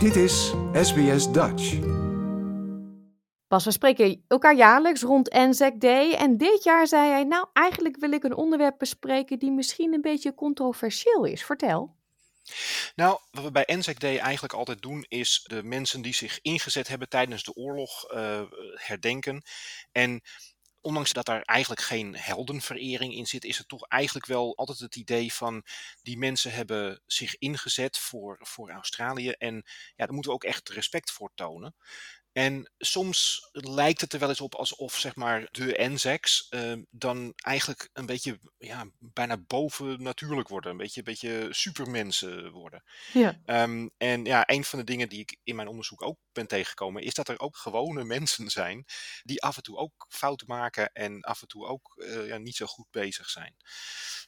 Dit is SBS Dutch. Bas, we spreken elkaar jaarlijks rond Anzac Day. En dit jaar zei hij, nou eigenlijk wil ik een onderwerp bespreken die misschien een beetje controversieel is. Vertel. Nou, wat we bij Anzac Day eigenlijk altijd doen, is de mensen die zich ingezet hebben tijdens de oorlog uh, herdenken. En ondanks dat daar eigenlijk geen heldenverering in zit, is het toch eigenlijk wel altijd het idee van die mensen hebben zich ingezet voor, voor Australië. En ja, daar moeten we ook echt respect voor tonen. En soms lijkt het er wel eens op alsof zeg maar, de Anzacs uh, dan eigenlijk een beetje ja, bijna boven natuurlijk worden. Een beetje, een beetje supermensen worden. Ja. Um, en ja, een van de dingen die ik in mijn onderzoek ook ben tegengekomen, is dat er ook gewone mensen zijn die af en toe ook fouten maken en af en toe ook uh, ja, niet zo goed bezig zijn.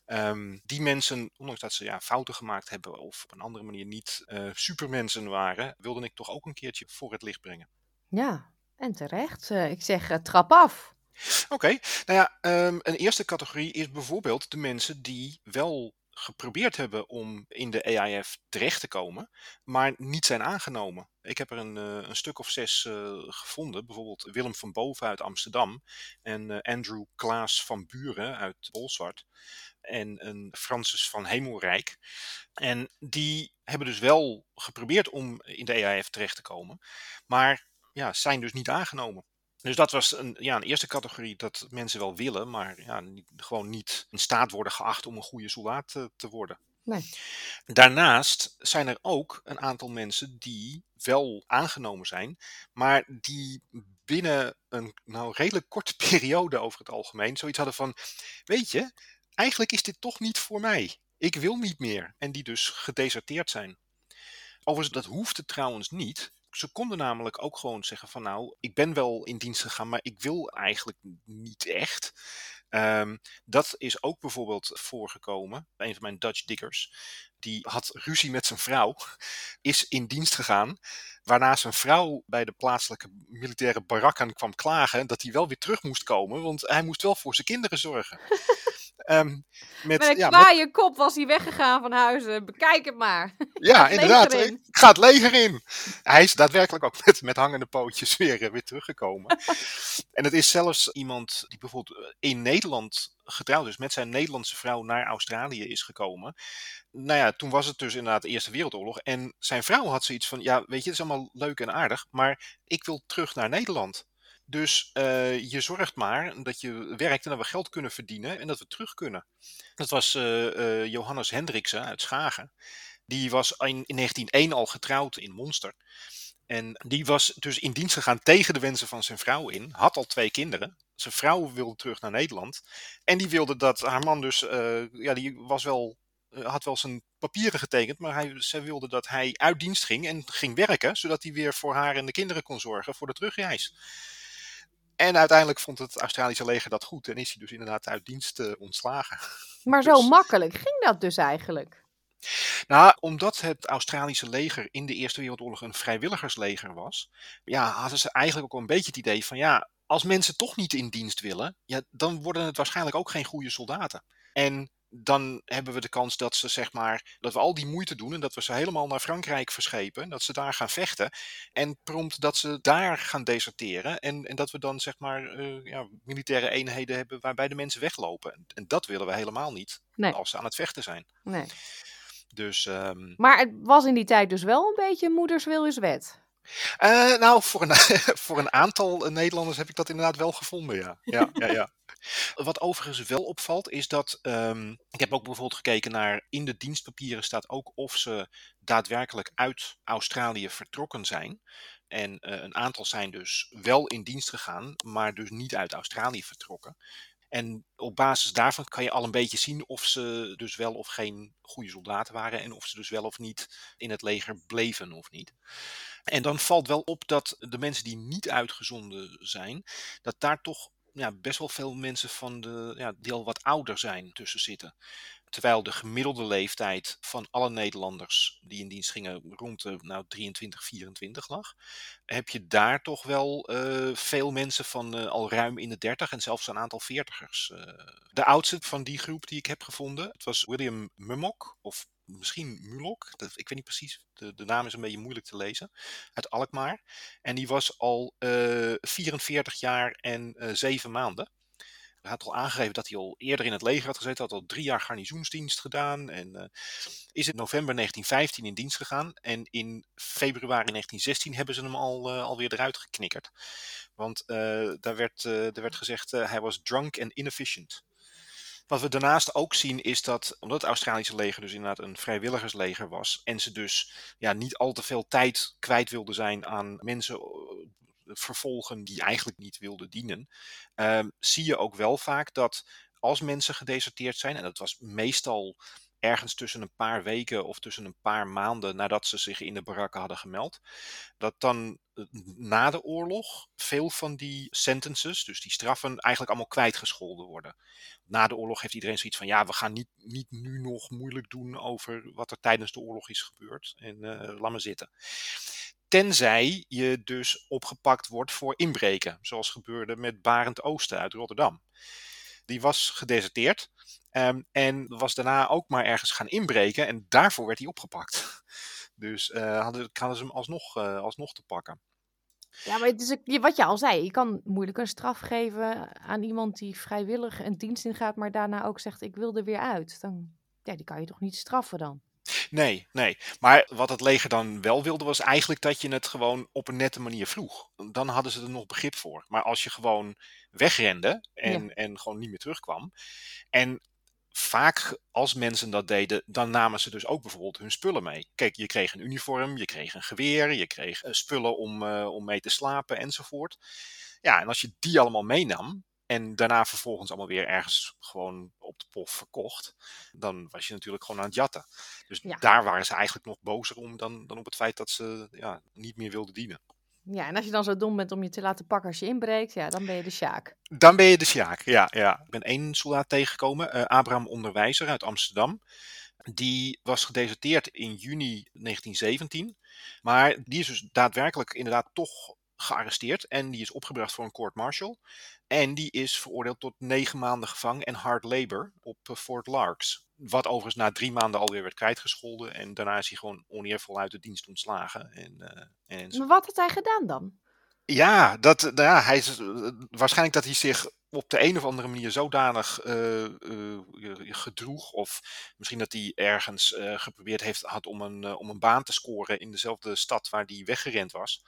Um, die mensen, ondanks dat ze ja, fouten gemaakt hebben of op een andere manier niet uh, supermensen waren, wilde ik toch ook een keertje voor het licht brengen. Ja, en terecht. Uh, ik zeg uh, trap af. Oké, nou ja, um, een eerste categorie is bijvoorbeeld de mensen die wel geprobeerd hebben om in de AIF terecht te komen, maar niet zijn aangenomen. Ik heb er een, uh, een stuk of zes gevonden, bijvoorbeeld Willem van Boven uit Amsterdam en Andrew Klaas van Buren uit Bolsward en een Francis van Hemelrijk. En die hebben dus wel geprobeerd om in de EAF terecht te komen, maar ja, zijn dus niet aangenomen. Dus dat was een, ja, een eerste categorie dat mensen wel willen, maar ja, niet, gewoon niet in staat worden geacht om een goede soldaat te, te worden. Nee. Daarnaast zijn er ook een aantal mensen die wel aangenomen zijn, maar die binnen een nou, redelijk korte periode over het algemeen zoiets hadden van: Weet je, eigenlijk is dit toch niet voor mij. Ik wil niet meer. En die dus gedeserteerd zijn. Overigens, dat hoefde trouwens niet ze konden namelijk ook gewoon zeggen van nou, ik ben wel in dienst gegaan, maar ik wil eigenlijk niet echt. Um, dat is ook bijvoorbeeld voorgekomen. Een van mijn Dutch diggers, die had ruzie met zijn vrouw, is in dienst gegaan. Waarna zijn vrouw bij de plaatselijke militaire barakken kwam klagen dat hij wel weer terug moest komen, want hij moest wel voor zijn kinderen zorgen. Um, met, met, een ja, kwaaie met... kop was hij weggegaan van huizen. Bekijk het maar. Ja, inderdaad. Ik ga het leger in. Hij is daadwerkelijk ook met, met hangende pootjes weer, eh, weer teruggekomen. en het is zelfs iemand die bijvoorbeeld eh, in Nederland getrouwd is met zijn Nederlandse vrouw naar Australië is gekomen. Nou ja, toen was het dus inderdaad de Eerste Wereldoorlog. En zijn vrouw had zoiets van: ja, weet je, het is allemaal leuk en aardig, maar ik wil terug naar Nederland. Dus uh, je zorgt maar dat je werkt en dat we geld kunnen verdienen en dat we terug kunnen. Dat was uh, uh, Johannes Hendriksen uit Schagen. Die was in, in 1901 al getrouwd in Monster. En die was dus in dienst gegaan tegen de wensen van zijn vrouw in. Had al twee kinderen. Zijn vrouw wilde terug naar Nederland. En die wilde dat haar man dus, ja, die was wel had wel zijn papieren getekend, maar hij, zij wilde dat hij uit dienst ging en ging werken, zodat hij weer voor haar en de kinderen kon zorgen voor de terugreis. En uiteindelijk vond het Australische leger dat goed en is hij dus inderdaad uit dienst uh, ontslagen. Maar zo dus makkelijk ging dat dus eigenlijk? Nou, omdat het Australische leger in de Eerste Wereldoorlog een vrijwilligersleger was, ja, hadden ze eigenlijk ook een beetje het idee van ja, als mensen toch niet in dienst willen, ja, dan worden het waarschijnlijk ook geen goede soldaten. En dan hebben we de kans dat ze zeg maar dat we al die moeite doen en dat we ze helemaal naar Frankrijk verschepen, dat ze daar gaan vechten en prompt dat ze daar gaan deserteren en, en dat we dan zeg maar uh, ja, militaire eenheden hebben waarbij de mensen weglopen. En dat willen we helemaal niet nee. als ze aan het vechten zijn. Nee. Dus, um... Maar het was in die tijd dus wel een beetje moeders wil is wet. Uh, nou, voor een, voor een aantal Nederlanders heb ik dat inderdaad wel gevonden, ja. ja, ja, ja. Wat overigens wel opvalt, is dat. Um, ik heb ook bijvoorbeeld gekeken naar. In de dienstpapieren staat ook of ze daadwerkelijk uit Australië vertrokken zijn. En uh, een aantal zijn dus wel in dienst gegaan, maar dus niet uit Australië vertrokken. En op basis daarvan kan je al een beetje zien of ze dus wel of geen goede soldaten waren en of ze dus wel of niet in het leger bleven of niet. En dan valt wel op dat de mensen die niet uitgezonden zijn, dat daar toch ja, best wel veel mensen van de, ja, die al wat ouder zijn tussen zitten. Terwijl de gemiddelde leeftijd van alle Nederlanders die in dienst gingen rond de nou, 23, 24 lag, heb je daar toch wel uh, veel mensen van uh, al ruim in de 30 en zelfs een aantal veertigers. Uh, de oudste van die groep die ik heb gevonden, het was William Mummock, of misschien Mulok. Dat, ik weet niet precies, de, de naam is een beetje moeilijk te lezen. Uit Alkmaar. En die was al 44 jaar en 7 maanden. Hij had al aangegeven dat hij al eerder in het leger had gezeten. Had al drie jaar garnizoensdienst gedaan. En uh, is in november 1915 in dienst gegaan. En in februari 1916 hebben ze hem al, uh, alweer eruit geknikkerd. Want uh, daar, werd, er werd gezegd hij was drunk and inefficient. Wat we daarnaast ook zien is dat, omdat het Australische leger dus inderdaad een vrijwilligersleger was, en ze dus ja, niet al te veel tijd kwijt wilden zijn aan mensen vervolgen die eigenlijk niet wilden dienen, um, zie je ook wel vaak dat als mensen gedeserteerd zijn, en dat was meestal ergens tussen een paar weken of tussen een paar maanden nadat ze zich in de barakken hadden gemeld, dat dan eh, na de oorlog veel van die sentences, dus die straffen, eigenlijk allemaal kwijtgescholden worden. Na de oorlog heeft iedereen zoiets van, ja, we gaan niet, niet nu nog moeilijk doen over wat er tijdens de oorlog is gebeurd en uh, laat maar zitten. Tenzij je dus opgepakt wordt voor inbreken, zoals gebeurde met Barend Oosten uit Rotterdam. Die was gedeserteerd um, en was daarna ook maar ergens gaan inbreken en daarvoor werd hij opgepakt. Dus uh, hadden, ze hem alsnog, uh, alsnog te pakken. Ja, maar het is wat je al zei, je kan moeilijk een straf geven aan iemand die vrijwillig een dienst ingaat, maar daarna ook zegt ik wil er weer uit. Dan, ja, die kan je toch niet straffen dan? Nee, nee. Maar wat het leger dan wel wilde, was eigenlijk dat je het gewoon op een nette manier vroeg. Dan hadden ze er nog begrip voor. Maar als je gewoon wegrende en, ja. en gewoon niet meer terugkwam. En vaak als mensen dat deden, dan namen ze dus ook bijvoorbeeld hun spullen mee. Kijk, je kreeg een uniform, je kreeg een geweer, je kreeg uh, spullen om, uh, om mee te slapen enzovoort. Ja, en als je die allemaal meenam, en daarna vervolgens allemaal weer ergens gewoon op de pof verkocht. Dan was je natuurlijk gewoon aan het jatten. Dus ja. daar waren ze eigenlijk nog bozer om dan, dan op het feit dat ze ja, niet meer wilden dienen. Ja, en als je dan zo dom bent om je te laten pakken als je inbreekt, ja, dan ben je de Sjaak. Dan ben je de Sjaak, ja. ja. Ik ben één soldaat tegengekomen, uh, Abraham Onderwijzer uit Amsterdam. Die was gedeserteerd in juni 1917. Maar die is dus daadwerkelijk inderdaad toch gearresteerd en die is opgebracht voor een court-martial. En die is veroordeeld tot negen maanden gevangen en hard labor op eh, Fort Larks. Wat overigens na drie maanden alweer werd kwijtgescholden. En daarna is hij gewoon oneervol uit de dienst ontslagen. En, uh, en maar wat had hij gedaan dan? Ja, dat, nou ja hij uh, waarschijnlijk dat hij zich op de een of andere manier zodanig uh, gedroeg. Of misschien dat hij ergens geprobeerd heeft had om een, om een baan te scoren in dezelfde stad waar hij weggerend was.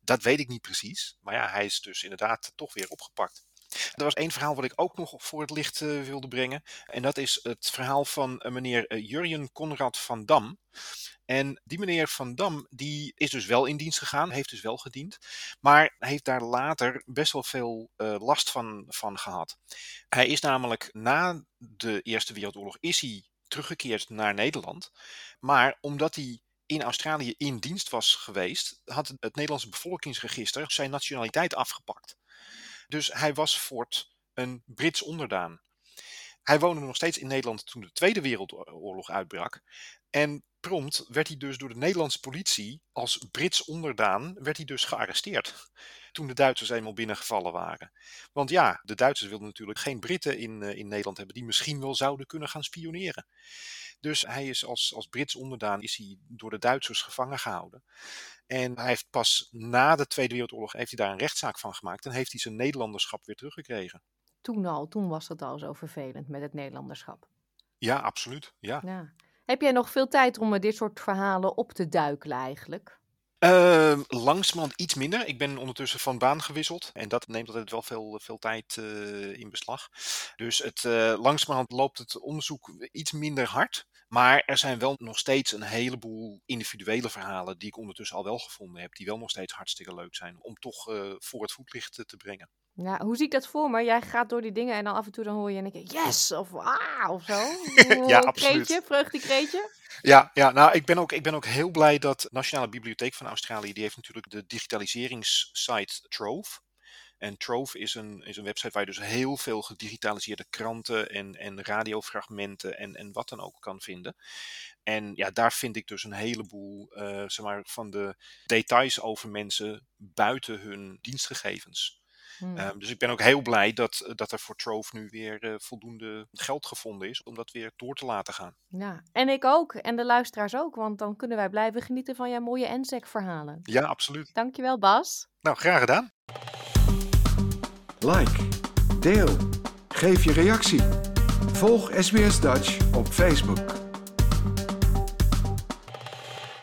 Dat weet ik niet precies. Maar ja, hij is dus inderdaad toch weer opgepakt. Er was één verhaal wat ik ook nog voor het licht wilde brengen. En dat is het verhaal van meneer Jurjen Conrad van Dam. En die meneer Van Dam, die is dus wel in dienst gegaan, heeft dus wel gediend, maar heeft daar later best wel veel uh, last van, van gehad. Hij is namelijk na de Eerste Wereldoorlog is hij teruggekeerd naar Nederland, maar omdat hij in Australië in dienst was geweest, had het Nederlandse bevolkingsregister zijn nationaliteit afgepakt. Dus hij was voort een Brits onderdaan. Hij woonde nog steeds in Nederland toen de Tweede Wereldoorlog uitbrak. En prompt werd hij dus door de Nederlandse politie als Brits onderdaan werd hij dus gearresteerd. Toen de Duitsers eenmaal binnengevallen waren. Want ja, de Duitsers wilden natuurlijk geen Britten in, uh, in Nederland hebben die misschien wel zouden kunnen gaan spioneren. Dus hij is als, als Brits onderdaan is hij door de Duitsers gevangen gehouden. En hij heeft pas na de Tweede Wereldoorlog heeft hij daar een rechtszaak van gemaakt en heeft hij zijn Nederlanderschap weer teruggekregen. Toen al, toen was het al zo vervelend met het Nederlanderschap. Ja, absoluut. Ja. ja. Heb jij nog veel tijd om dit soort verhalen op te duikelen eigenlijk? Uh, langzamerhand iets minder. Ik ben ondertussen van baan gewisseld. En dat neemt altijd wel veel, veel tijd uh, in beslag. Dus het, uh, langzamerhand loopt het onderzoek iets minder hard. Maar er zijn wel nog steeds een heleboel individuele verhalen die ik ondertussen al wel gevonden heb. Die wel nog steeds hartstikke leuk zijn om toch voor het voetlicht te brengen. Ja, hoe zie ik dat voor me? Jij gaat door die dingen en dan af en toe dan hoor je een keer yes of ah of zo. ja, absoluut. Kreetje, vreugdekreetje. Ja, ja nou, ik ben, ook, ik ben ook heel blij dat Nationale Bibliotheek van Australië, die heeft natuurlijk de digitaliseringssite Trove. En Trove is een, is een website waar je dus heel veel gedigitaliseerde kranten en, en radiofragmenten en, en wat dan ook kan vinden. En ja, daar vind ik dus een heleboel uh, zeg maar, van de details over mensen buiten hun dienstgegevens. Hmm. Ehm, dus ik ben ook heel blij dat, dat er voor Trove nu weer eh, voldoende geld gevonden is om dat weer door te laten gaan. Ja, en ik ook. En de luisteraars ook, want dan kunnen wij blijven genieten van jouw mooie NSEC-verhalen. Ja, absoluut. Dankjewel, Bas. Nou, graag gedaan. Like, deel, geef je reactie. Volg SBS Dutch op Facebook.